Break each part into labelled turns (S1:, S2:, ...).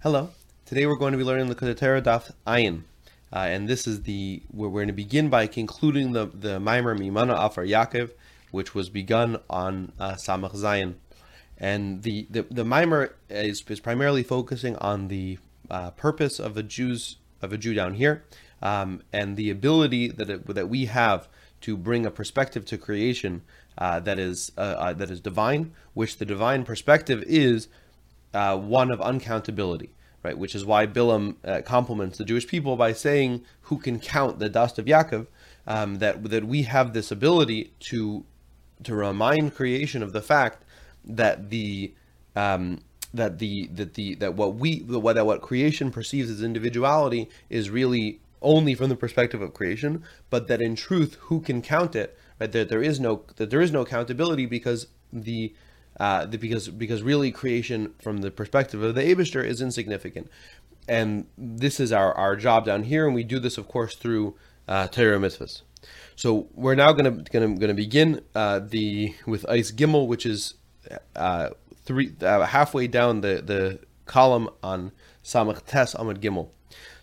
S1: Hello. Today we're going to be learning the Kodetera Daf Ayin. Uh, and this is the where we're going to begin by concluding the the Maimer Mimana Afar Yaakov, which was begun on uh, Samach Zayin. And the the, the Maimer is, is primarily focusing on the uh, purpose of a Jew's of a Jew down here, um, and the ability that it, that we have to bring a perspective to creation uh, that is uh, uh, that is divine, which the divine perspective is uh, one of uncountability, right? Which is why Bilam uh, compliments the Jewish people by saying, "Who can count the dust of Yaakov?" Um, that that we have this ability to to remind creation of the fact that the um, that the that the that what we what that what creation perceives as individuality is really only from the perspective of creation, but that in truth, who can count it? Right? That there is no that there is no accountability because the uh, because because really creation from the perspective of the Abishter is insignificant, and this is our, our job down here, and we do this of course through uh, Torah mitzvahs. So we're now gonna gonna gonna begin uh, the with ice gimel, which is uh, three uh, halfway down the the column on Samach Tes Amud Gimel.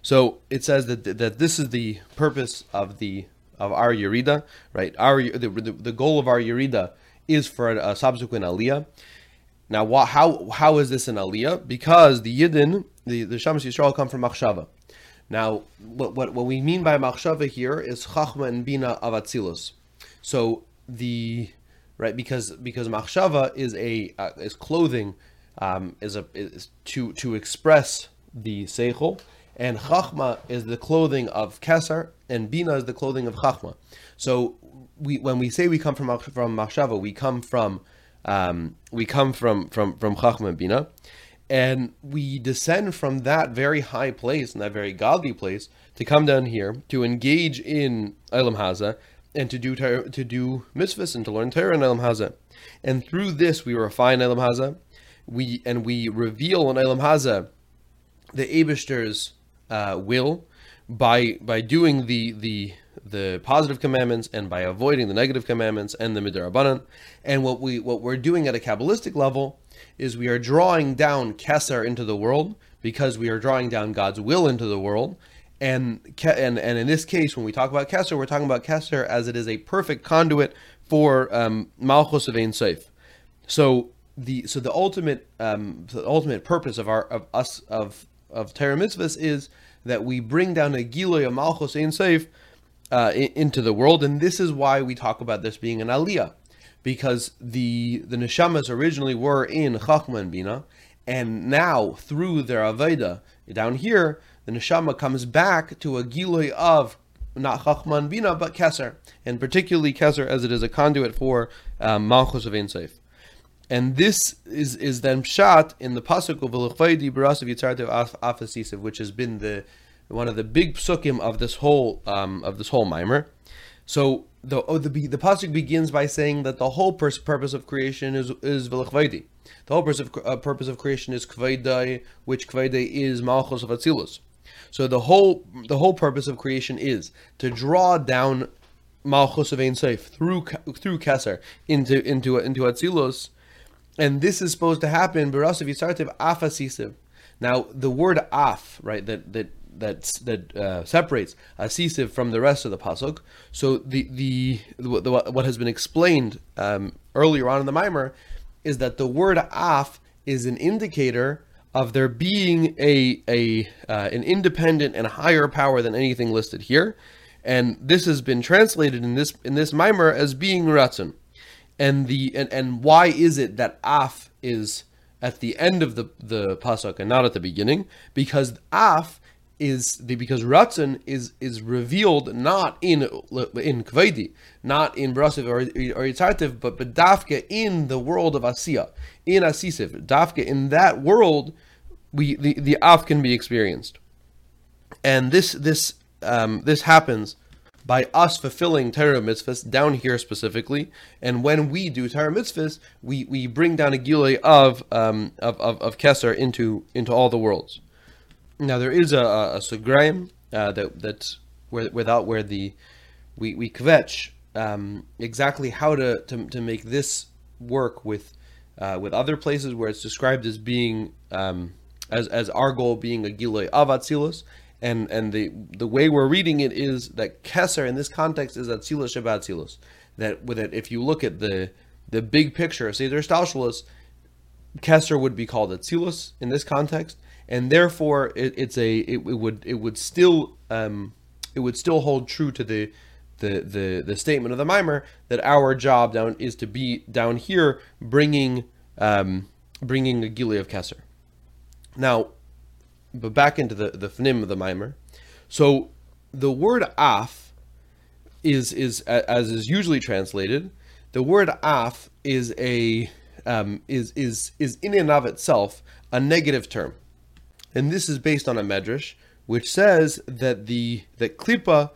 S1: So it says that that this is the purpose of the of our Yerida, right? Our the, the, the goal of our Yerida is for a, subsequent Aliyah. Now, wh- how how is this an Aliyah? Because the Yidden, the the Shams Yisrael come from Machshava. Now, what, what what we mean by Machshava here is Chachma and Bina of Atzilus. So the right because because Machshava is a uh, is clothing um, is a is to to express the Seichel and Chachma is the clothing of Kesar, and Bina is the clothing of Chachma. So we when we say we come from from Machshava, we come from um, we come from from from Chachma and Bina, and we descend from that very high place and that very godly place to come down here to engage in Elam Haza and to do to do mitzvahs and to learn Torah in Elam Haza, and through this we refine Elam Haza, we and we reveal in Elam Haza the Abishter's uh, will by by doing the the the positive commandments and by avoiding the negative commandments and the midrabanan. And what we what we're doing at a kabbalistic level is we are drawing down Kesser into the world because we are drawing down God's will into the world. And and and in this case, when we talk about Kesser, we're talking about Kesser as it is a perfect conduit for um, Malchus of Ein Seif. So the so the ultimate um, the ultimate purpose of our of us of of Torah is that we bring down a Giloy of Malchus Ein Seif uh, into the world, and this is why we talk about this being an aliyah, because the the neshamas originally were in Chachma and Bina, and now through their aveda down here, the neshama comes back to a giloy of not Chachma and Bina but Keser, and particularly Keser as it is a conduit for um, Malchus of Ein Seif. And this is is then shot in the pasuk of V'lechvaydi barasav yitzartev afasisiv, which has been the one of the big psukim of this whole um, of this whole mimer. So the oh, the the pasuk begins by saying that the whole pers- purpose of creation is is v'lechvaydi. The whole purpose of, uh, purpose of creation is kvaydai, which kvaydai is malchus of atzilus. So the whole the whole purpose of creation is to draw down malchus of ein seif through through keser into into into atzilus, and this is supposed to happen. Now the word af, right, that that that that uh, separates Asisiv from the rest of the pasuk. So the the, the, what has been explained um, earlier on in the mimer is that the word af is an indicator of there being a a uh, an independent and higher power than anything listed here, and this has been translated in this in this mimer as being ratzon. And the and, and why is it that af is at the end of the the pasuk and not at the beginning? Because af is the because Ratzon is is revealed not in in Kvedi, not in Brasiv or, or Yitzartiv, but but Dafke in the world of Asiya, in Asisiv. Dafke in that world, we the, the Af can be experienced. And this this um, this happens by us fulfilling Torah mitzvahs down here specifically. And when we do Torah mitzvahs, we, we bring down a gilei of, um, of, of, of into, into all the worlds. Now there is a, a, a sugraim uh, that that where without where the we we kvetch um, exactly how to, to to make this work with uh, with other places where it's described as being um, as as our goal being a giloi of Atzilus, and and the the way we're reading it is that Keser in this context is Atzilus Shabbat Atzilus. That with it, if you look at the the big picture of Seder Stalshalos, Keser would be called Atzilus in this context, and therefore it, it's a it, it, would it would still um, it would still hold true to the the the the statement of the mimer that our job down is to be down here bringing um, bringing a gili of Keser. Now, but back into the the fnim of the mimer. So the word af is is as is usually translated. The word af is a um, is is is in and of itself a negative term, and this is based on a medrash which says that the that klipa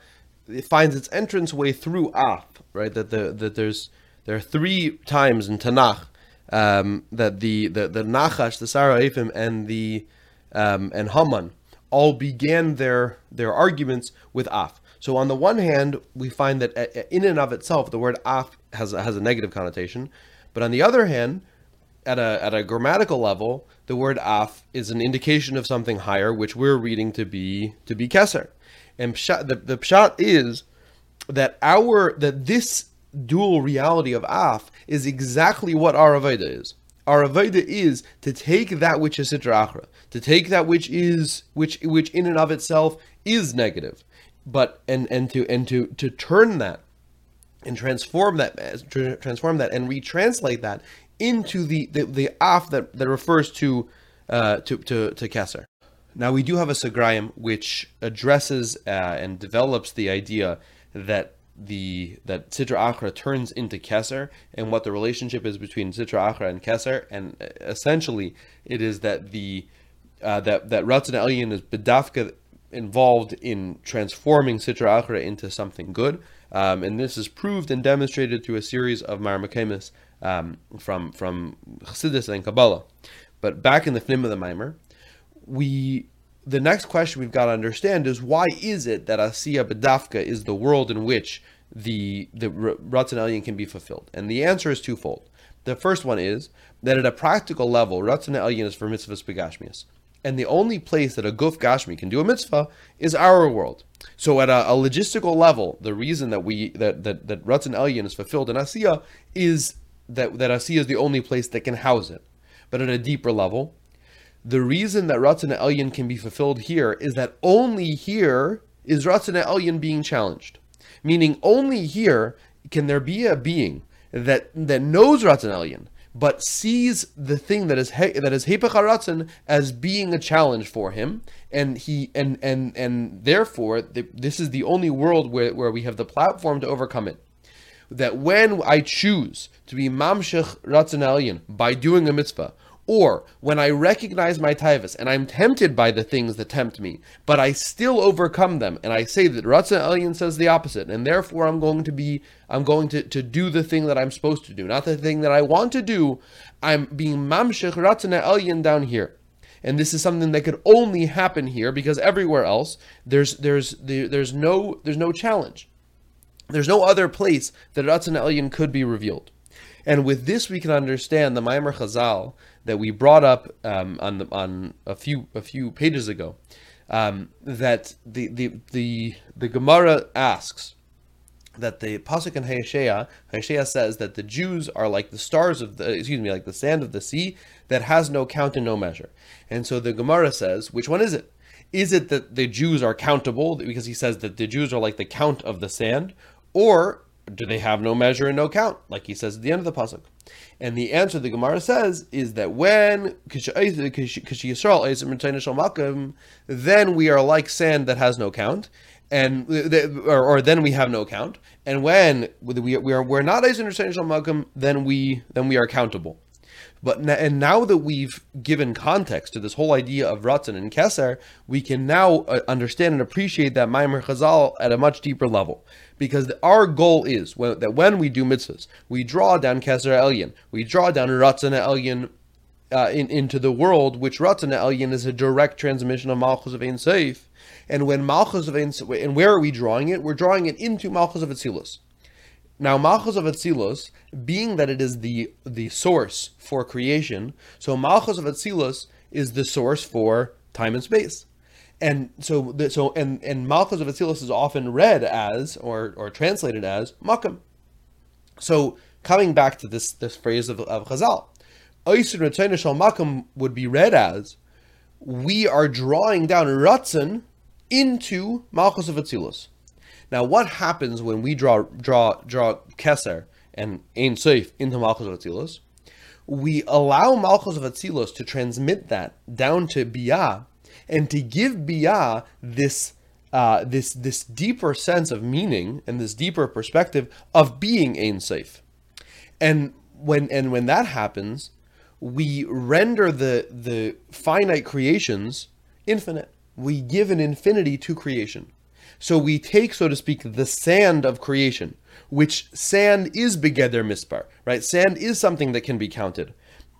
S1: finds its entrance way through af, right? That the that there's there are three times in Tanakh um, that the the the Nachash, the Sarah and the um, and Haman all began their their arguments with af. So on the one hand, we find that uh, in and of itself, the word af has has a negative connotation, but on the other hand, at a at a grammatical level, the word af is an indication of something higher, which we're reading to be to be keser. And pshat, the the pshat is that our that this dual reality of af is exactly what our aveda is. Our aveda is to take that which is sitra achra, to take that which is which which in and of itself is negative, but and and to and to to turn that and transform that transform that and retranslate that into the the, the af that, that refers to uh, to to to Keser. Now we do have a Sagrayim which addresses uh, and develops the idea that the that Sitra Achra turns into Keser and what the relationship is between Sitra Achra and Keser, and uh, essentially it is that the uh, that that Ratzon Elyon is bedafka involved in transforming Sitra Achra into something good. Um, and this is proved and demonstrated through a series of Marmakemis um, from from Chassidus and Kabbalah. But back in the Fnim of the Mimer, we the next question we've got to understand is why is it that Asiya Bedafka is the world in which the the Ratzon Elyon can be fulfilled? And the answer is twofold. The first one is that at a practical level, Ratzon Elyon is for mitzvahs begashmias. And the only place that a guf gashmi can do a mitzvah is our world. So at a, a logistical level, the reason that we that that that Ratzon Elyon is fulfilled in Asiya is that that Asiya is the only place that can house it. But at a deeper level, the reason that Ratzon Elyon can be fulfilled here is that only here is Ratzon Elyon being challenged. Meaning only here can there be a being that that knows Ratzon Elyon, but sees the thing that is he, that is Hepech as being a challenge for him, and he and and and therefore the, this is the only world where, where we have the platform to overcome it. That when I choose to be Mamshech Ratzon Elyon by doing a mitzvah, or when I recognize my taivas and I'm tempted by the things that tempt me, but I still overcome them, and I say that Ratzon Elyon says the opposite, and therefore I'm going to be, I'm going to, to do the thing that I'm supposed to do, not the thing that I want to do. I'm being mamshech Ratzon Elyon down here. And this is something that could only happen here because everywhere else there's there's there's no there's no challenge. There's no other place that Ratzon Elyon could be revealed. And with this, we can understand the Maimer Chazal that we brought up um, on the, on a few a few pages ago. Um, that the the the the Gemara asks that the pasuk in Hoshea, Hoshea says that the Jews are like the stars of the excuse me, like the sand of the sea that has no count and no measure. And so the Gemara says, which one is it? Is it that the Jews are countable because he says that the Jews are like the count of the sand, or do they have no measure and no count, like he says at the end of the pasuk? And the answer the Gemara says is that when then we are like sand that has no count, and or, or then we have no count. And when we, we are we're not then we then we are countable. But and now that we've given context to this whole idea of Ratzon and Keser, we can now uh, understand and appreciate that Maimer Chazal at a much deeper level. Because our goal is when, that when we do mitzvahs, we draw down Keser Elyon, we draw down Ratzon Elyon uh, in, into the world, which Ratzon Elyon is a direct transmission of Malchus of Ein Seif. And when Malchus of Ein and where are we drawing it? We're drawing it into Malchus of Atzilus. Now, Malchus of Atzilus, being that it is the the source for creation, so Malchus of Atzilus is the source for time and space. And so, the, so and and Malchus of Atzilus is often read as or or translated as Makam. So coming back to this this phrase of, of Chazal, Oisir Makam would be read as we are drawing down Ratzin into Malchus of Atzilus. Now, what happens when we draw draw draw Keser and Ein Seif into Malchus of Atzilus? We allow Malchus of Atzilus to transmit that down to Biyah and to give Biyah this uh, this this deeper sense of meaning and this deeper perspective of being Ein Seif. And when and when that happens, we render the the finite creations infinite. We give an infinity to creation. So we take, so to speak, the sand of creation, which sand is begeder mispar, right? Sand is something that can be counted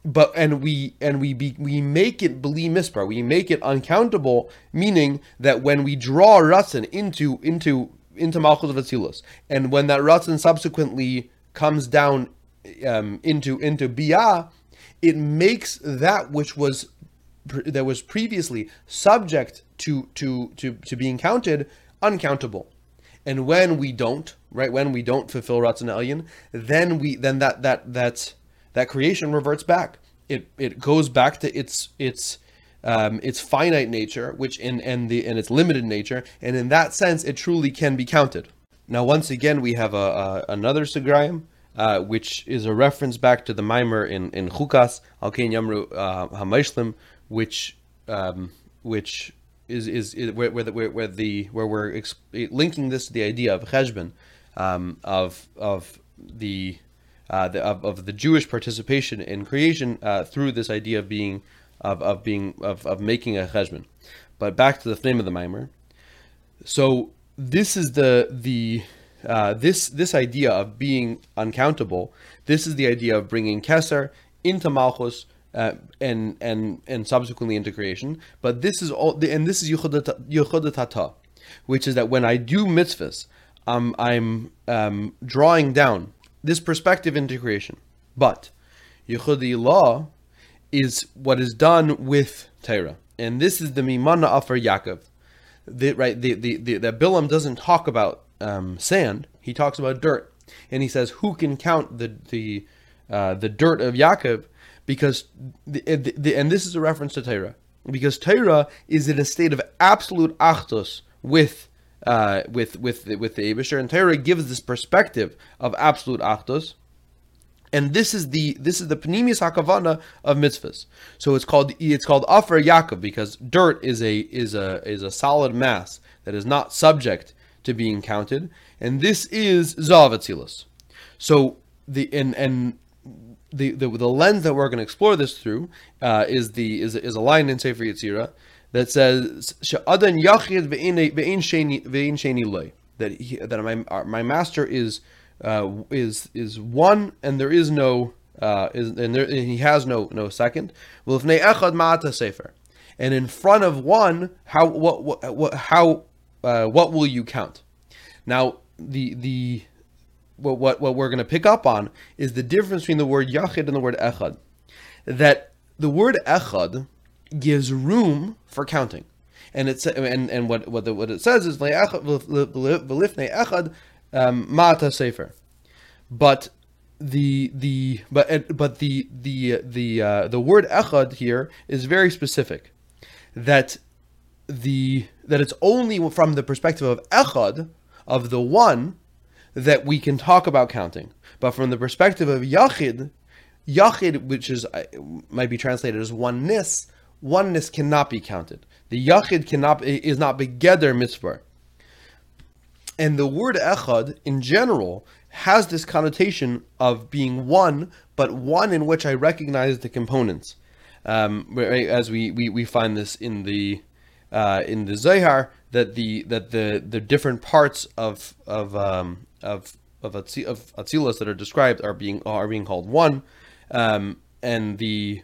S1: but and we and we be, we make it beli mispar, we make it uncountable, meaning that when we draw ratzin into into into malchus of Atzilus, and when that ratzin subsequently comes down um, into into bia, it makes that which was that was previously subject to to to to being counted uncountable. And when we don't, right, when we don't fulfill Ratzon Elyon, then we then that that that that creation reverts back. It it goes back to its its um, its finite nature, which in and the and its limited nature, and in that sense, it truly can be counted. Now, once again, we have a, a another Sigrayim, uh, which is a reference back to the mimer in in Chukas Al Yamru uh, Hamaishlim, which um, which is is, is where, where, the, where, where the where we're exp- linking this to the idea of cheshbon, um, of of the uh, the, of, of the Jewish participation in creation uh, through this idea of being of, of being of, of making a cheshbon. But back to the name of the mimer. So this is the the uh, this this idea of being uncountable. This is the idea of bringing Keser into Malchus. Uh, and and and subsequently into creation, but this is all, and this is yuchadatata, which is that when I do mitzvahs, um, I'm um, drawing down this perspective into creation. But Yechudi law is what is done with Torah. And this is the Mimana Afar Yaakov. The, right, the, the, the, the Bilam doesn't talk about um, sand, he talks about dirt. And he says, who can count the, the, uh, the dirt of Yaakov? Because, the, the, the, and this is a reference to Torah, because Torah is in a state of absolute achtos with uh, with with with the Abishter, and Torah gives this perspective of absolute achdus, and this is the this is the panemius hakavana of mitzvahs. So it's called it's called Afar Yaakov because dirt is a is a is a solid mass that is not subject to being counted, and this is Zav So the and and the, the the lens that we're going to explore this through uh, is the is is a line in Sefer Yetzirah that says that he, that my my master is uh, is is one and there is no uh, is and, there, and he has no no second. V'lifnei echad ma'ata sefer, and in front of one, how what what, what how uh, what will you count? Now the the what what, what we're going to pick up on is the difference between the word yachid and the word echad. That the word echad gives room for counting. And it's and, and what what, the, what it says is echad um, mata sefer, but the the but but the the the uh, the word echad here is very specific, that the that it's only from the perspective of echad of the one that we can talk about counting, but from the perspective of yachid, yachid which is uh, might be translated as oneness oneness cannot be counted. The yachid cannot is not begeder mitzvah. And the word echad in general has this connotation of being one, but one in which I recognize the components. Um, as we, we, we find this in the uh, in the Zohar that the that the the different parts of of um, of of, of Atzilus that are described are being are being called one, um, and the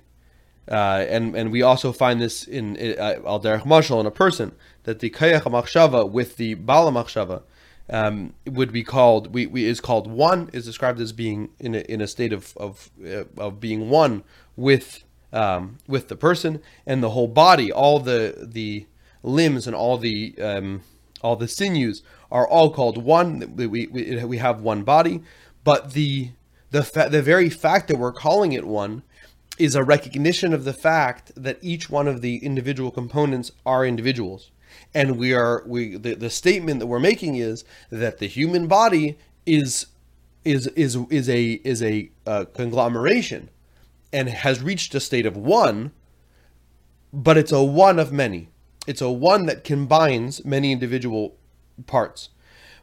S1: uh, and and we also find this in uh, al derech mashal in a person that the kayach machshava with the bala machshava um, would be called we, we is called one is described as being in a, in a state of of uh, of being one with um, with the person, and the whole body, all the the limbs and all the um, all the sinews are all called one. We, we, we have one body, but the the fa- the very fact that we're calling it one is a recognition of the fact that each one of the individual components are individuals. And we are we the, the statement that we're making is that the human body is is is is a is a uh, conglomeration and has reached a state of one but it's a one of many. It's a one that combines many individual parts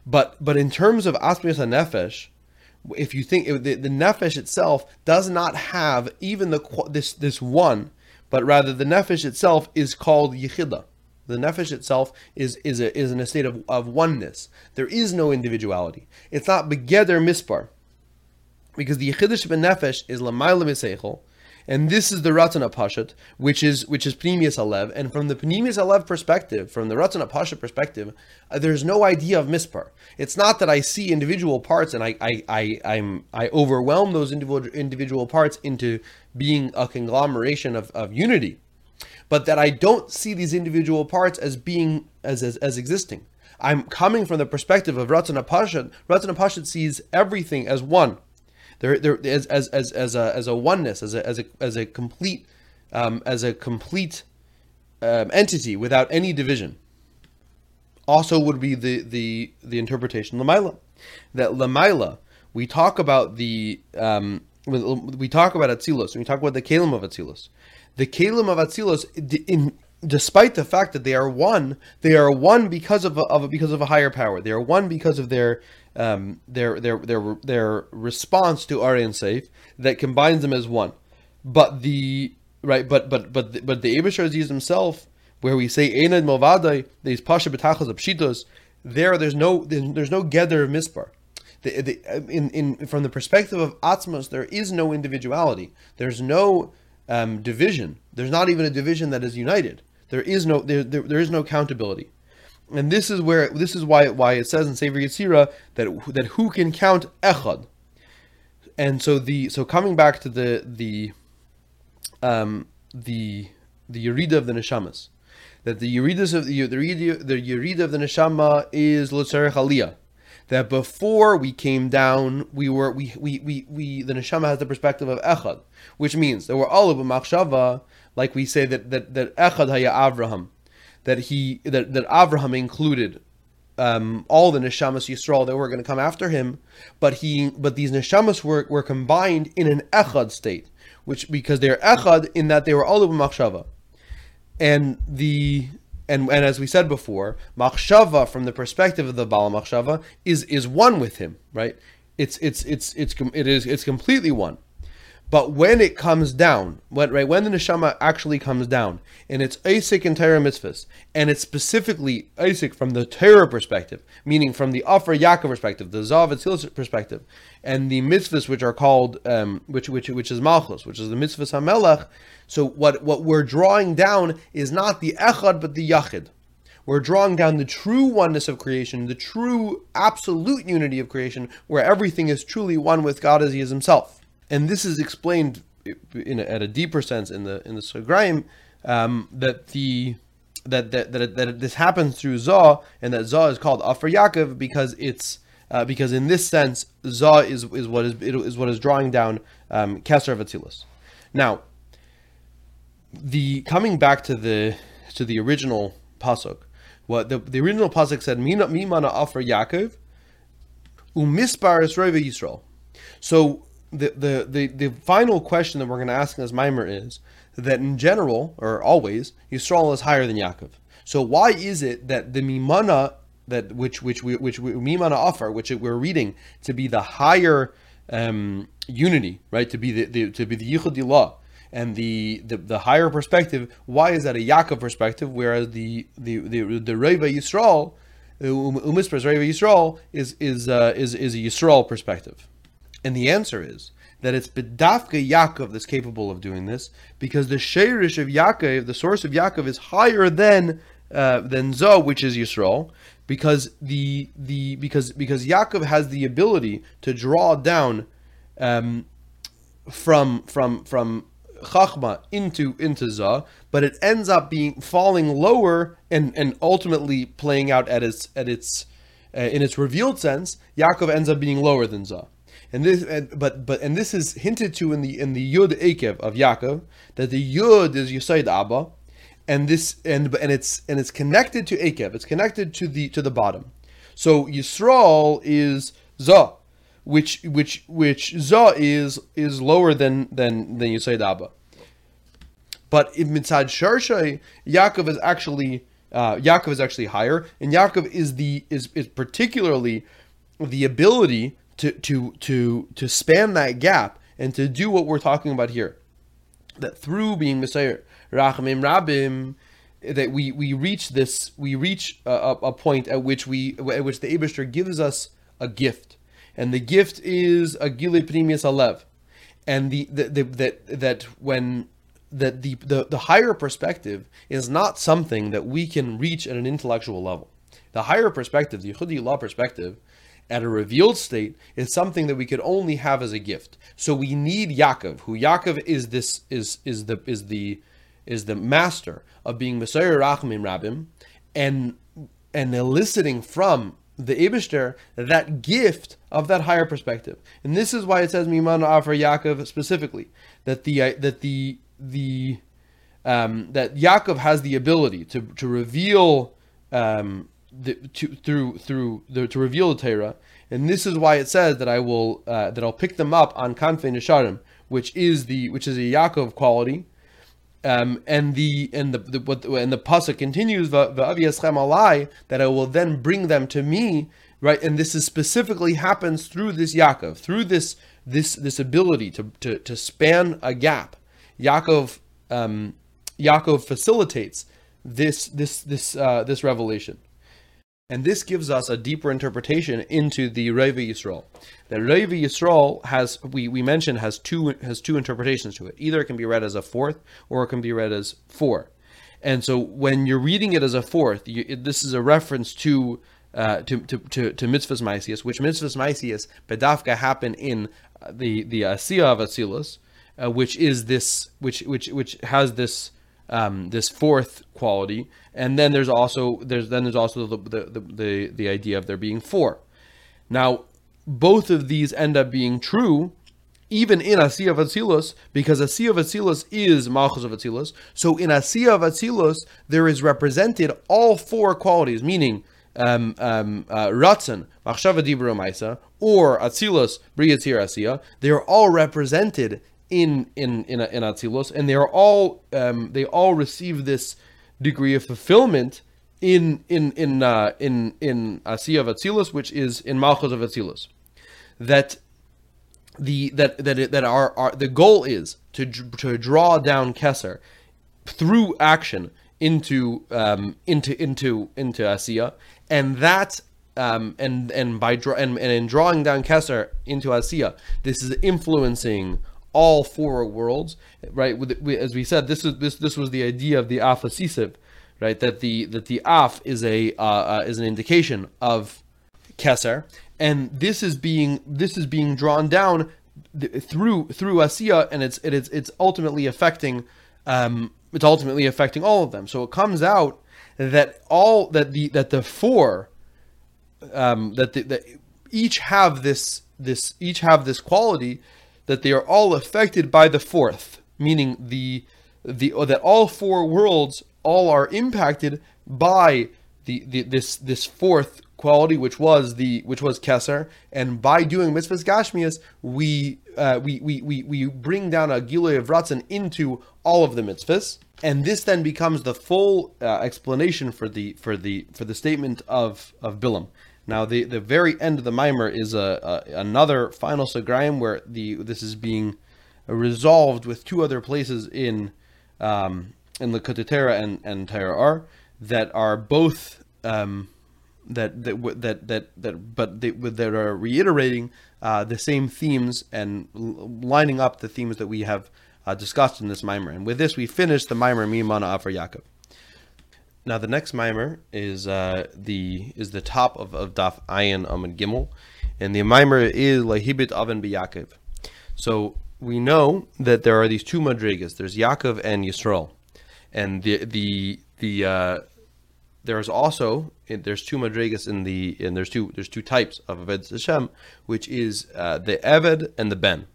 S1: but but in terms of asmias nefesh if you think the, the nefesh itself does not have even the this this one but rather the nefesh itself is called yichida the nefesh itself is is a, is in a state of, of oneness. There is no individuality. It's not begeder mispar, because the yichidish ben nefesh is lamayla miseichel, and this is the Ratzon Pashat, which is which is Pnimius Alev. And from the Pnimius Alev perspective, from the Ratzon Pashat perspective, uh, there's no idea of mispar. It's not that I see individual parts and I I, I I'm I overwhelm those individual individual parts into being a conglomeration of, of unity but that I don't see these individual parts as being as as, as existing. I'm coming from the perspective of Ratzon Pashat. Ratzon Pashat sees everything as one. There, there as, as, as, as a as a oneness, as a as a as a complete um, as a complete um, entity without any division. Also, would be the the the interpretation lamaila that lamaila we talk about the um, we talk about Atzilus we talk about the Kalim of Atzilus the Kalim of Atzilus, in despite the fact that they are one, they are one because of a, of a, because of a higher power. They are one because of their um, their their their their response to Aryan Safe that combines them as one. But the right, but but but the, but the Abishar Aziz himself, where we say Enad Movadai, these Pasha Betachos of Pshitos, there there's no there's no gather of Mispar. The, the, in, in from the perspective of Atzmos, there is no individuality. There's no um, division. There's not even a division that is united. There is no there, there, there is no accountability. And this is where this is why why it says in Sefer Yetzirah that that who can count echad. And so the so coming back to the the um the the Yerida of the Neshamas, that the Yeridas of the the Yerida, the Yerida of the Neshama is Lotzerech Aliyah that before we came down, we were we we we, we the neshama has the perspective of echad, which means that we're all of machshava, like we say that that that echad haya Avraham, that he that that Avraham included um, all the neshamas Yisrael that were going to come after him, but he but these neshamas were were combined in an echad state, which because they're echad in that they were all of machshava, and the and and as we said before, machshava from the perspective of the Bala machshava is is one with him, right? It's it's it's it's it is it's completely one. But when it comes down, when right when the neshama actually comes down, and it's Isaac and Torah mitzvahs, and it's specifically Isaac from the Torah perspective, meaning from the Afar Yaakov perspective, the Zav perspective, and the mitzvahs which are called um, which which which is Malchus, which is the mitzvahs Hamelach. So what what we're drawing down is not the Echad but the Yachid. We're drawing down the true oneness of creation, the true absolute unity of creation, where everything is truly one with God as He is Himself and this is explained in a, at a deeper sense in the in the Sograim um, that the that, that that that this happens through Zah and that Zah is called Afar Yaakov because it's uh, because in this sense Zah is is what is is what is drawing down um, Kesser of Atzilus. Now, the coming back to the to the original pasuk, what the, the original pasuk said, "Mina mimana Afar Yaakov, umispar Yisrael." So the, the, the, final question that we're going to ask in this mimer is that in general, or always, Yisrael is higher than Yaakov. So why is it that the Mimana that which which we which we, Mimana offer, which we're reading to be the higher um, unity, right? To be the, the to be the Yichud and the, the the higher perspective. Why is that a Yaakov perspective, whereas the the the, the Reva Yisrael, Umispers Reva Yisrael is is uh, is is a Yisrael perspective. And the answer is that it's Bedafka Yaakov that's capable of doing this because the Sheirish of Yaakov, the source of Yaakov, is higher than uh, than Zoh, which is Yisrael, because the the because because Yaakov has the ability to draw down um, from from from chachma into into za, but it ends up being falling lower and and ultimately playing out at its at its uh, in its revealed sense. Yaakov ends up being lower than za. And this, and, but but and this is hinted to in the in the Yud Akev of Yaakov that the Yud is Yisaid Abba, and this and and it's and it's connected to Akev. It's connected to the to the bottom. So Yisrael is Za, which which which Za is is lower than than than Yisaid Abba. But in Mitzad Sharshay, Yaakov is actually uh, Yaakov is actually higher, and Yaakov is the is is particularly the ability to to to to span that gap and to do what we're talking about here. That through being Messiah Rachamim Rabim, that we we reach this we reach a, a point at which we at which the Abishter gives us a gift, and the gift is a Gile Primius Alev, and the, the, the that that when that the, the the higher perspective is not something that we can reach at an intellectual level. The higher perspective, the Yehudi law perspective, at a revealed state is something that we could only have as a gift. So we need Yaakov, who Yaakov is this is is the is the is the master of being Messiah Rachmim Rabim, and and eliciting from the Ibishter that gift of that higher perspective. And this is why it says Miman Afar Yaakov specifically that the that the the um, that Yaakov has the ability to to reveal um, the, to, through through the, to reveal the Torah, and this is why it says that I will uh, that I'll pick them up on Kanfei Nesharim, which is the which is a Yaakov quality, um, and the and the, the what and the pasuk continues the alai that I will then bring them to me, right? And this is specifically happens through this Yaakov, through this this this ability to to, to span a gap. Yaakov um, Yaakov facilitates this this this uh, this revelation. And this gives us a deeper interpretation into the Reva Yisrael. The Reva Yisrael has, we, we mentioned, has two has two interpretations to it. Either it can be read as a fourth, or it can be read as four. And so when you're reading it as a fourth, you, it, this is a reference to uh, to, to, to, to mitzvahs maisius, which mitzvahs maisius bedafka happen in the the asiya of Atzilus, uh, which is this, which which which has this um, this fourth quality, and then there's also there's then there's also the the, the, the idea of there being four. Now, both of these end up being true, even in Asiya of Atzilus, because Asiya of Atzilus is Malchus of Atzilus. So in Asiya of Atzilus, there is represented all four qualities, meaning um, um, uh, Ratzon, Machshava Dibra or Atzilus, Briyatzir Asiya. They are all represented in in in in Atzilus, and they are all um, they all receive this degree of fulfillment in in in uh, in in Asiya of Atzilus, which is in Malchus of Atzilus. That the that that that our, our the goal is to to draw down Kesser through action into um, into into into Asiya, and that um, and and by draw and, and in drawing down Kesser into Asiya, this is influencing all four worlds, right? As we said, this is this this was the idea of the Af Asisiv, right? That the that the Af is a uh, uh, is an indication of Keser, and this is being this is being drawn down through through Asiya, and it's it is it's ultimately affecting um, it's ultimately affecting all of them. So it comes out that all that the that the four um, that the, that each have this this each have this quality that they are all affected by the fourth, meaning the the that all four worlds all are impacted by the, the this this fourth quality, which was the which was Kesser, and by doing mitzvahs gashmias, we uh, we, we we we bring down a gilui of ratzon into all of the mitzvahs, and this then becomes the full uh, explanation for the for the for the statement of of Bilam. Now, the, the very end of the mimer is a, a another final sagrayim where the this is being resolved with two other places in um, in the Kotetera and and Tera that are both um, that, that that that that but they, that are reiterating uh, the same themes and lining up the themes that we have uh, discussed in this mimer. And with this, we finish the mimer Mimana Afar Yaakov. Now the next mimer is uh, the is the top of, of Daf Ayin Amid Gimel, and the mimer is Lahibit Aven B'Yaakov. So we know that there are these two madrigas. There's Yaakov and Yisrael, and the the the uh, there's also there's two madrigas in the and there's two there's two types of Aved Hashem, which is uh, the Eved and the Ben.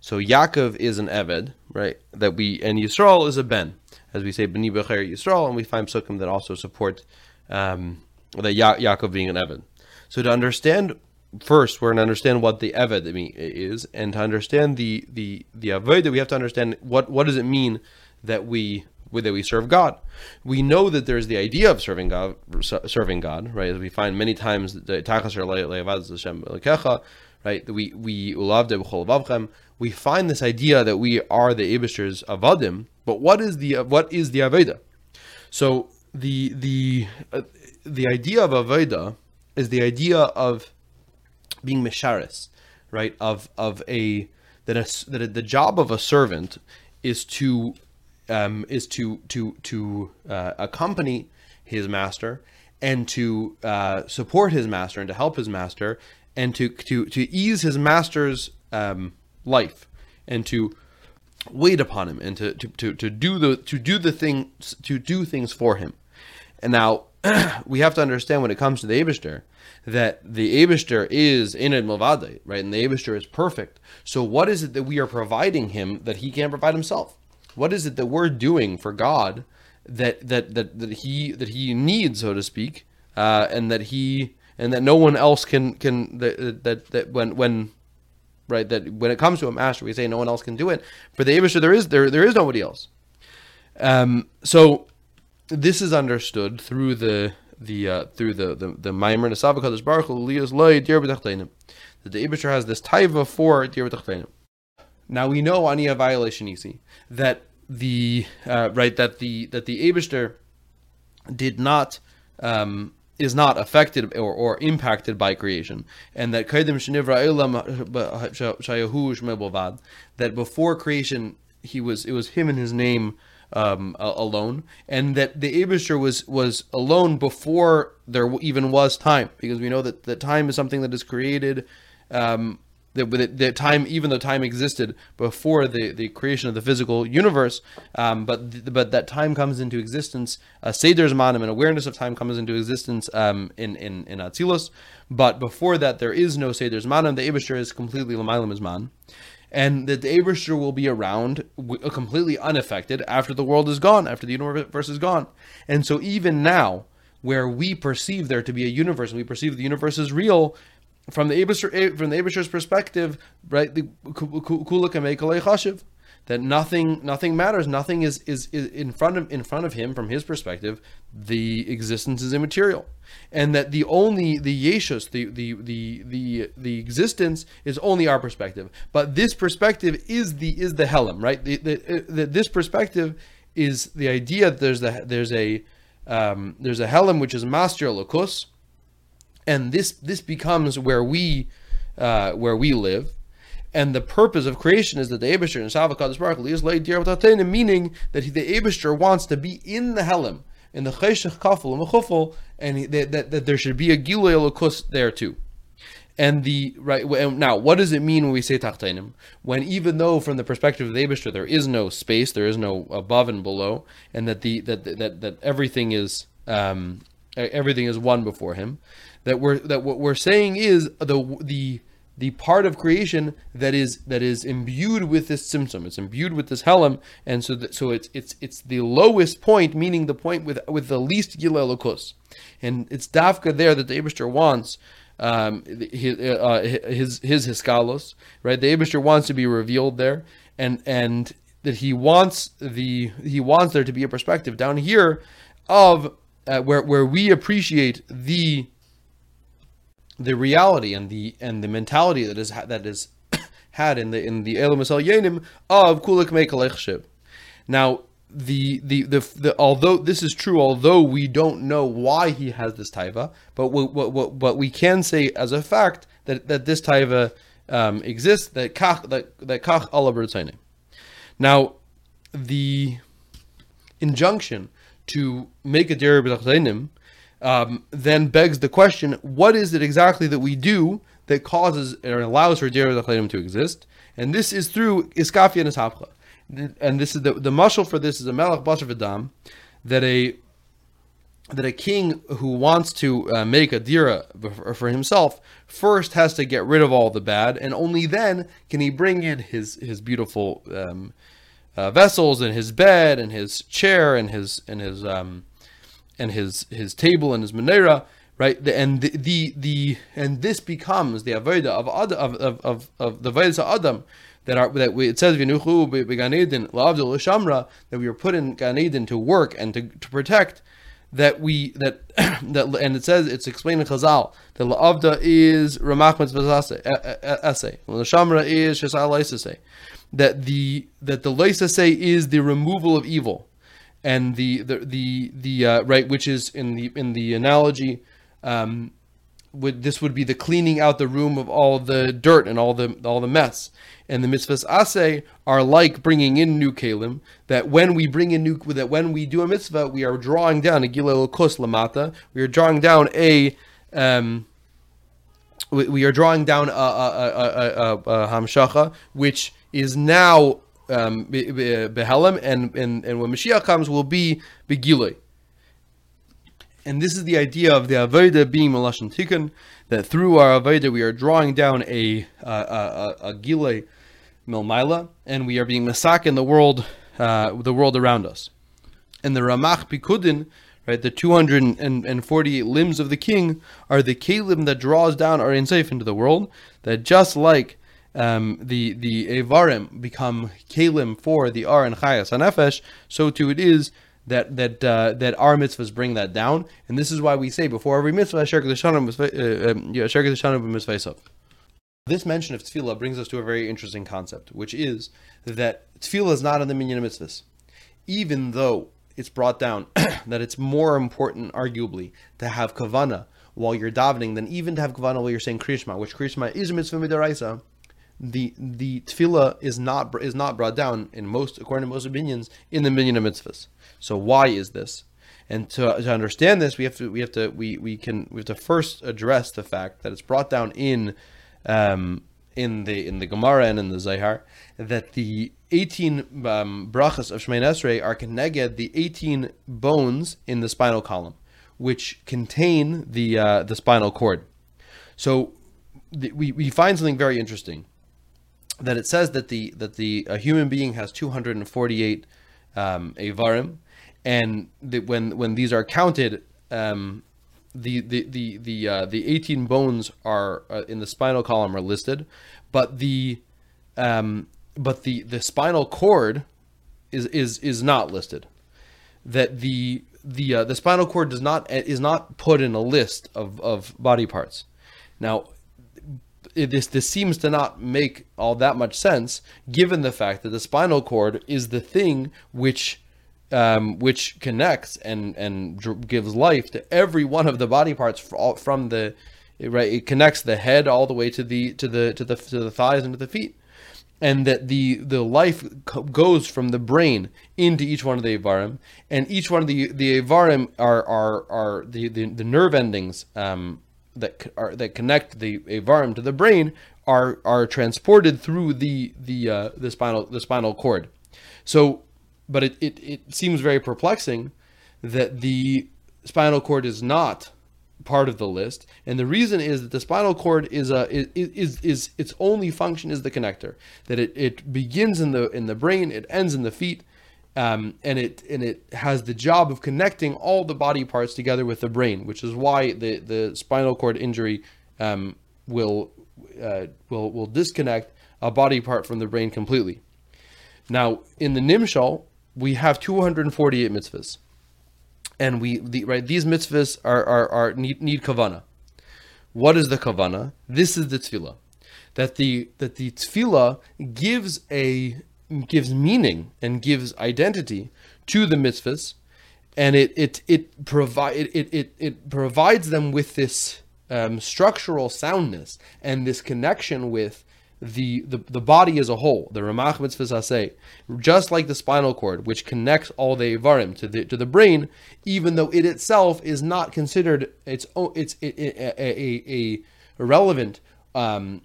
S1: So Yaakov is an Eved, right? That we and Yisrael is a Ben, as we say Beni Becher Yisrael, and we find psukim that also support um, that ya- Yaakov being an Eved. So to understand first, we're going to understand what the Eved is, and to understand the the the Avodah, we have to understand what what does it mean that we that we serve God. We know that there's the idea of serving God, serving God, right? As we find many times the Tachas Hashem Lekecha, right? We we we find this idea that we are the Abishers avadim. But what is the what is the Aveda? So the the uh, the idea of Aveda is the idea of being misharis, right? Of of a that a, that the job of a servant is to um, is to to to uh, accompany his master and to uh, support his master and to help his master and to to to ease his master's um, life and to wait upon him and to, to, to, to do the to do the thing to do things for him. And now we have to understand when it comes to the Abishter that the Abishter is in it right? And the Abishter is perfect. So what is it that we are providing him that he can't provide himself? What is it that we're doing for God that that that, that he that he needs, so to speak, uh, and that he and that no one else can can that that, that when when right that when it comes to a master we say no one else can do it. For the Abishter there is there there is nobody else. Um so this is understood through the the uh, through the the the Maimer Nesavakadosh Baruch Hu Liyas Loy Dir That the Abishter has this taiva for Dir Now we know Ania violation easy that the uh, right that the that the Abishter did not um, is not affected or, or impacted by creation, and that that before creation he was it was him and his name um, alone, and that the Abishter was was alone before there even was time, because we know that that time is something that is created um, that the time, even though time existed before the, the creation of the physical universe, um, but but that time comes into existence. Uh, Seder's manim, an awareness of time comes into existence um, in in in Atzilus. But before that, there is no Seder's manim. The Abishter is completely Lamailam man, and that the Abishter will be around w- completely unaffected after the world is gone, after the universe is gone. And so even now, where we perceive there to be a universe, and we perceive the universe is real, from the Abishter, from the Abishter's perspective, right, the chashiv, that nothing nothing matters, nothing is, is is in front of in front of him from his perspective, the existence is immaterial, and that the only the yeshus, the the the the the existence is only our perspective, but this perspective is the is the helam, right? The, the, the this perspective is the idea that there's the there's a um, there's a helam which is master lokus and this this becomes where we uh, where we live. And the purpose of creation is that the Abishter and Savakadosh Baruch is laid dear meaning that the Abishter wants to be in the Helim, in the Cheshach Kafel and the Mechufel, and that, that, there should be a Gilui Elokus there too. And the right now, what does it mean when we say Tachtainim? When even though from the perspective of the Abishter there is no space, there is no above and below, and that the that that that everything is um, everything is one before him that we're that what we're saying is the the the part of creation that is that is imbued with this symptom. It's imbued with this helam, and so that, so it's it's it's the lowest point, meaning the point with with the least gilelokus, and it's dafka there that the Abishter wants um, his, uh, his his hiskalos, right? The Abishter wants to be revealed there, and and that he wants the he wants there to be a perspective down here of uh, where where we appreciate the the reality and the and the mentality that is that is had in the in the Elam Yenim of Kulik Mekalechship. Now the, the the the although this is true, although we don't know why he has this taiva, but what what what we can say as a fact that that this taiva um, exists that kach that that kach Allah Now the injunction to make a derib um, then begs the question: What is it exactly that we do that causes or allows for Dira Lechlainim to exist, and this is through Iskafia and Ishapcha. And this is the the mushal for this is a Melech Basar Vidam, that a that a king who wants to uh, make a dira for himself first has to get rid of all the bad, and only then can he bring in his his beautiful um, uh, vessels and his bed and his chair and his and his um, and his his table and his menorah, right? And the, the the and this becomes the avodah of of of of, of the of Adam that are that we, it says v'nuchu beganedin la'avdul shamra that we were put in Gan to work and to, to protect that we that that and it says it's explained in Chazal that la'avda is ramach mitzvah essay, the shamra is shesal that the that the say is the removal of evil, and the the the the uh, right which is in the in the analogy. Um, would this would be the cleaning out the room of all the dirt and all the all the mess. And the mitzvahs asay are like bringing in new kalim. That when we bring in new, that when we do a mitzvah, we are drawing down a gilel kos lamata. We are drawing down a, um, we, we are drawing down a, a, a, a, a hamshacha, which is now um, and, and and when Mashiach comes, will be begilei. And this is the idea of the Avodah being Malashon Tikkun, that through our Avodah we are drawing down a, a, a, a Gile Milmaila, and we are being Masak in the world, uh, the world around us. And the Ramach Pikudin, right, the 248 limbs of the king, are the Kalim that draws down our insafe into the world, that just like um, the the Evarim become Kalim for the Ar and Chayas Hanefesh, so too it is that that uh, that our mitzvahs bring that down, and this is why we say before every mitzvah, uh, um, This mention of tefillah brings us to a very interesting concept, which is that tefillah is not in the minyan mitzvahs, even though it's brought down that it's more important, arguably, to have kavana while you're davening than even to have kavana while you're saying krishma, which krishma is a mitzvah midaraisa the the tefillah is not is not brought down in most according to most opinions in the minyan of mitzvahs. So why is this? And to, to understand this, we have to we have to we, we can we have to first address the fact that it's brought down in um, in the in the Gemara and in the Zayhar that the 18 um, brachas of Shemay Esrei are connected the 18 bones in the spinal column, which contain the uh, the spinal cord. So we we find something very interesting that it says that the that the a human being has 248 um, avarim, and that when when these are counted, um, the the the the uh, the 18 bones are uh, in the spinal column are listed, but the um, but the the spinal cord is is is not listed. That the the uh, the spinal cord does not is not put in a list of of body parts. Now it, this this seems to not make all that much sense, given the fact that the spinal cord is the thing which um, which connects and and gives life to every one of the body parts from the right. It connects the head all the way to the to the to the to the thighs and to the feet, and that the the life goes from the brain into each one of the avarim, and each one of the the avarim are are are the the, the nerve endings um, that are that connect the avarim to the brain are are transported through the the uh, the spinal the spinal cord. So, but it, it it seems very perplexing that the spinal cord is not part of the list, and the reason is that the spinal cord is a is is, is its only function is the connector. That it, it begins in the in the brain, it ends in the feet, um, and it and it has the job of connecting all the body parts together with the brain, which is why the, the spinal cord injury um, will uh, will will disconnect a body part from the brain completely. Now, in the Nimshal, we have 248 mitzvahs, and we the, right these mitzvahs are are, are need, need kavana. What is the kavana? This is the tefillah. That the that the tefillah gives a gives meaning and gives identity to the mitzvahs, and it it it provide it, it it provides them with this um, structural soundness and this connection with the, the the body as a whole. The Ramach mitzvahs say, just like the spinal cord, which connects all the ivarim to the to the brain, even though it itself is not considered its own, it's a, a, a, a relevant um,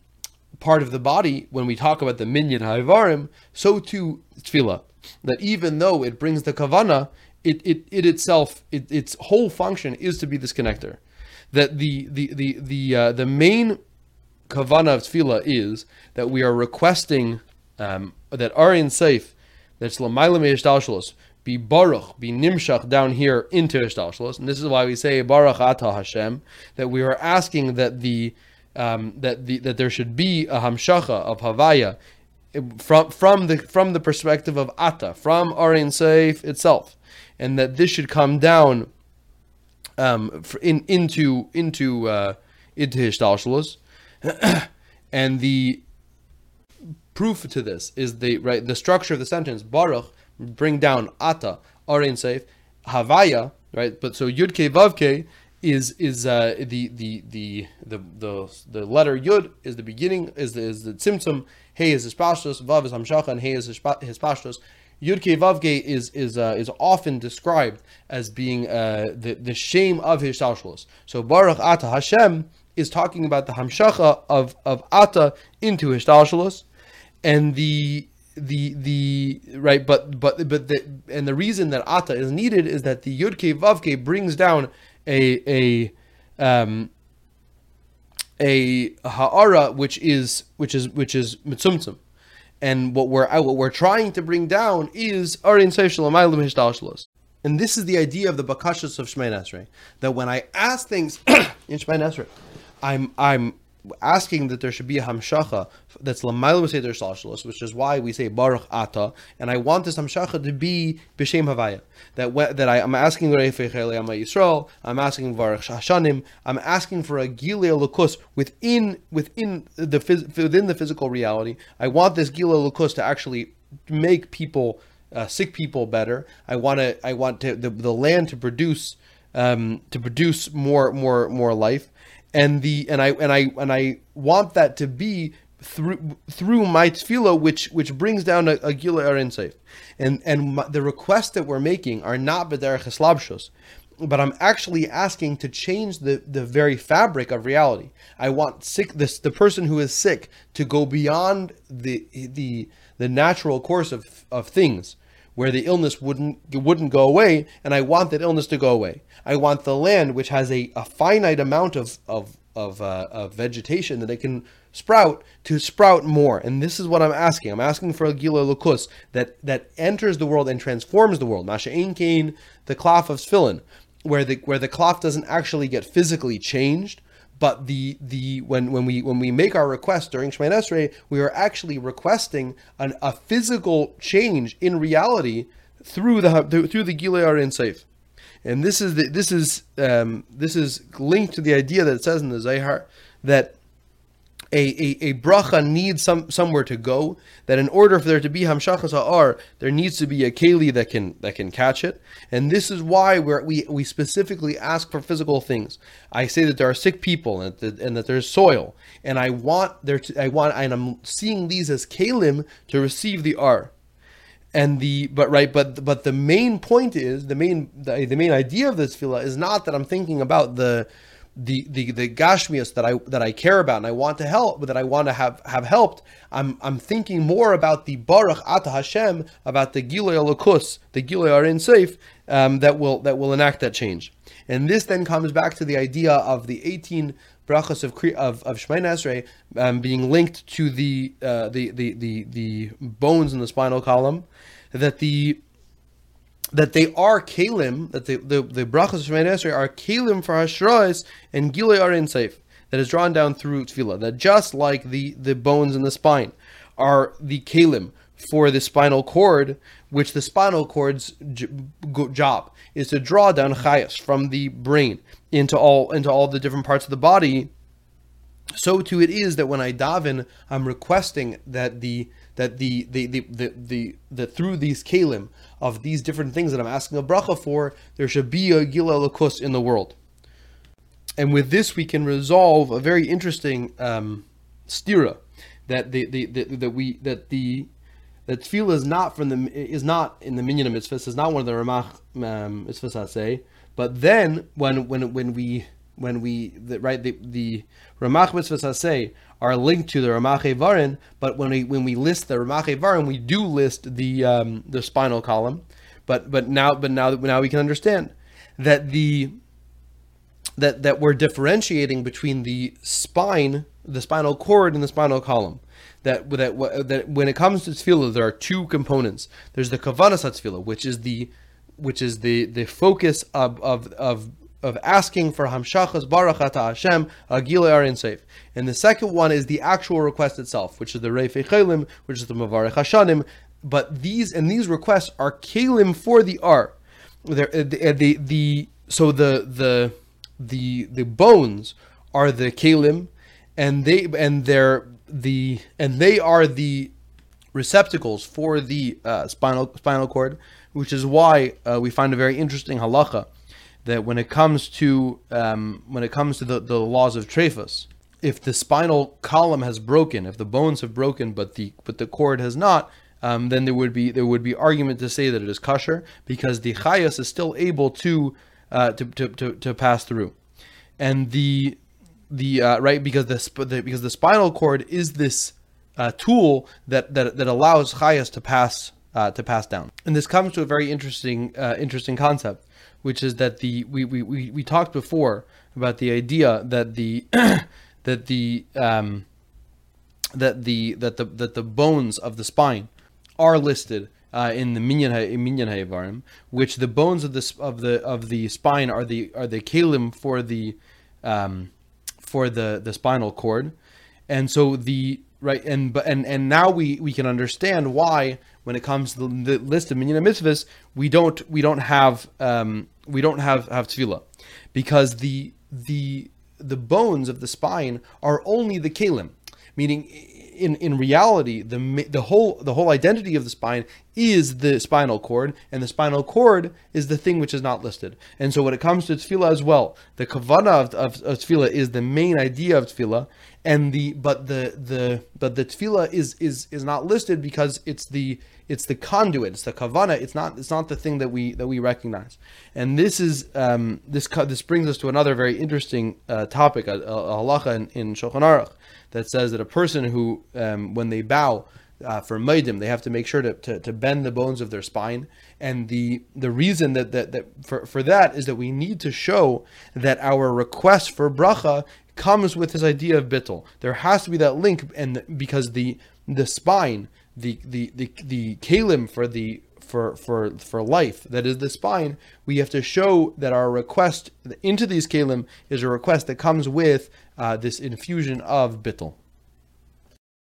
S1: part of the body, when we talk about the minyan haivarim, so too tefillah. That even though it brings the kavana, it, it, it itself, it, its whole function is to be this connector. That the the the the uh, the main kavana of tefillah is that we are requesting um, that Aryan Seif, that's Lamayla Me'ishtalshalos, be Baruch, be Nimshach down here into Ishtalshalos. And this is why we say Baruch Ata Hashem, that we are asking that the um, that the that there should be a hamshacha of Havaya from from the from the perspective of Ata, from Aryan Seif itself, and that this should come down um, in into into uh, into Ishtalshalos. and the proof to this is the right the structure of the sentence Baruch bring down Ata Arin Seif Havaya right but so Yud Ke Vav Ke is is uh, the, the the the the the letter Yud is the beginning is the is the Tzimtzum Hey is his pashtos Vav is Hamshacha and Hey is his Yud Ke Vav Ke is is uh, is often described as being uh, the the shame of his so Baruch Ata Hashem is talking about the hamshacha of of ata into hishtalshalos, and the the the right, but but but the and the reason that ata is needed is that the yudke vavke brings down a a um a ha'ara which is which is which is mitzumtzum. And what we're what we're trying to bring down is arin hishtalshalos. And this is the idea of the bakashas of Shemay Esrei. That when I ask things in Shemay Esrei, I'm I'm asking that there should be a hamshacha that's lamayl b'seder shalshalos, which is why we say baruch ata, and I want this hamshacha to be b'shem havaya. That that I, am asking Yisrael, I'm asking baruch hashanim, I'm asking for a gilei lukus within within the within the physical reality. I want this gilei lukus to actually make people uh, sick people better. I want to I want to the, the land to produce um, to produce more more more life and the and I and I and I want that to be through through my tefillah, which which brings down a, a gila safe, and and my, the requests that we're making are not b'derech eslabshus, but I'm actually asking to change the the very fabric of reality. I want sick this the person who is sick to go beyond the the the natural course of of things where the illness wouldn't wouldn't go away, and I want that illness to go away. I want the land which has a, a finite amount of of of, uh, of vegetation that it can sprout to sprout more. And this is what I'm asking. I'm asking for a gila lukus that that enters the world and transforms the world. Masha Kain, the cloth of Sphilin, where the where the cloth doesn't actually get physically changed, but the the when when we when we make our request during Shemay Esrei, we are actually requesting an, a physical change in reality through the through the Gilei Arin. And this is the, this is um, this is linked to the idea that it says in the Zohar that a, a, a bracha needs some somewhere to go. That in order for there to be hamshachas ha'ar, there needs to be a keli that can that can catch it. And this is why we we we specifically ask for physical things. I say that there are sick people and that, and that there's soil, and I want there to I want and I'm seeing these as kalim to receive the ar. And the but right but but the main point is the main the, the main idea of this fila is not that I'm thinking about the the the the gashmias that I that I care about and I want to help, that I want to have have helped. I'm I'm thinking more about the baruch ata Hashem, about the gilei alakus, the gilei arin seif, um, that will that will enact that change. And this then comes back to the idea of the 18 brachas of of of Shemay um, being linked to the, uh, the the the the bones in the spinal column, that the that they are kalim, that the the, the brachas Shemay Esrei are kalim for hashrais and gilei are safe that is drawn down through tefillah. That just like the the bones in the spine are the kalim for the spinal cord, which the spinal cord's job is to draw down chayas from the brain into all into all the different parts of the body. So too it is that when I daven, I'm requesting that the that the the the the, the, the through these kalim of these different things that I'm asking a bracha for, there should be a gila lakus in the world. And with this, we can resolve a very interesting um, stira that the, the, the, that we that the that tefillah is not from the is not in the minyan mitzvahs is not one of the ramach um, mitzvahs I say. But then when when when we when we the, right the the Ramach mitzvahs I say are linked to the Ramach Varin, but when we when we list the Ramach Varin, we do list the um, the spinal column. But but now but now now we can understand that the that that we're differentiating between the spine, the spinal cord, and the spinal column. That that that when it comes to tefillah, there are two components. There's the kavanas tefillah, which is the which is the the focus of of of of asking for Hamshachas Barachata Hashem Agile Arin Seif. And the second one is the actual request itself, which is the Reifei Chelim, which is the Mavarech Hashanim. But these and these requests are Kalim for the R. The, the, the, the so the the the the bones are the Kalim, and they and they're the and they are the receptacles for the uh, spinal spinal cord, which is why uh, we find a very interesting halacha that when it comes to um, when it comes to the, the laws of trephus, if the spinal column has broken, if the bones have broken, but the but the cord has not, um, then there would be there would be argument to say that it is kosher because the chayas is still able to, uh, to, to, to to pass through, and the the uh, right because the, the, because the spinal cord is this uh, tool that, that that allows chayas to pass uh, to pass down, and this comes to a very interesting uh, interesting concept which is that the we, we, we, we talked before about the idea that the that the um, that the that the that the bones of the spine are listed uh, in the minyan minyan ha'ivarim, which the bones of the of the of the spine are the are the kalim for the um, for the the spinal cord, and so the right and and and now we we can understand why when it comes to the, the list of minyan mitzvahs we don't we don't have um, we don't have have tefillah. Because the the the bones of the spine are only the kalim. Meaning in in reality the the whole the whole identity of the spine is the spinal cord and the spinal cord is the thing which is not listed. And so when it comes to tefillah as well the kavana of, of, of tefillah is the main idea of tefillah and the but the the but the tefillah is is is not listed because it's the it's the conduit it's the kavana it's not it's not the thing that we that we recognize. And this is um, this this brings us to another very interesting uh, topic a, a, halacha in, in Shulchan Aruch that says that a person who um, when they bow uh, for maidim, they have to make sure to, to, to, bend the bones of their spine. And the the reason that, that, that for, for that is that we need to show that our request for bracha comes with this idea of bittel. There has to be that link, and because the the spine, the the the, the kalim for the for for for life that is the spine, we have to show that our request into these kalim is a request that comes with uh, this infusion of bittel.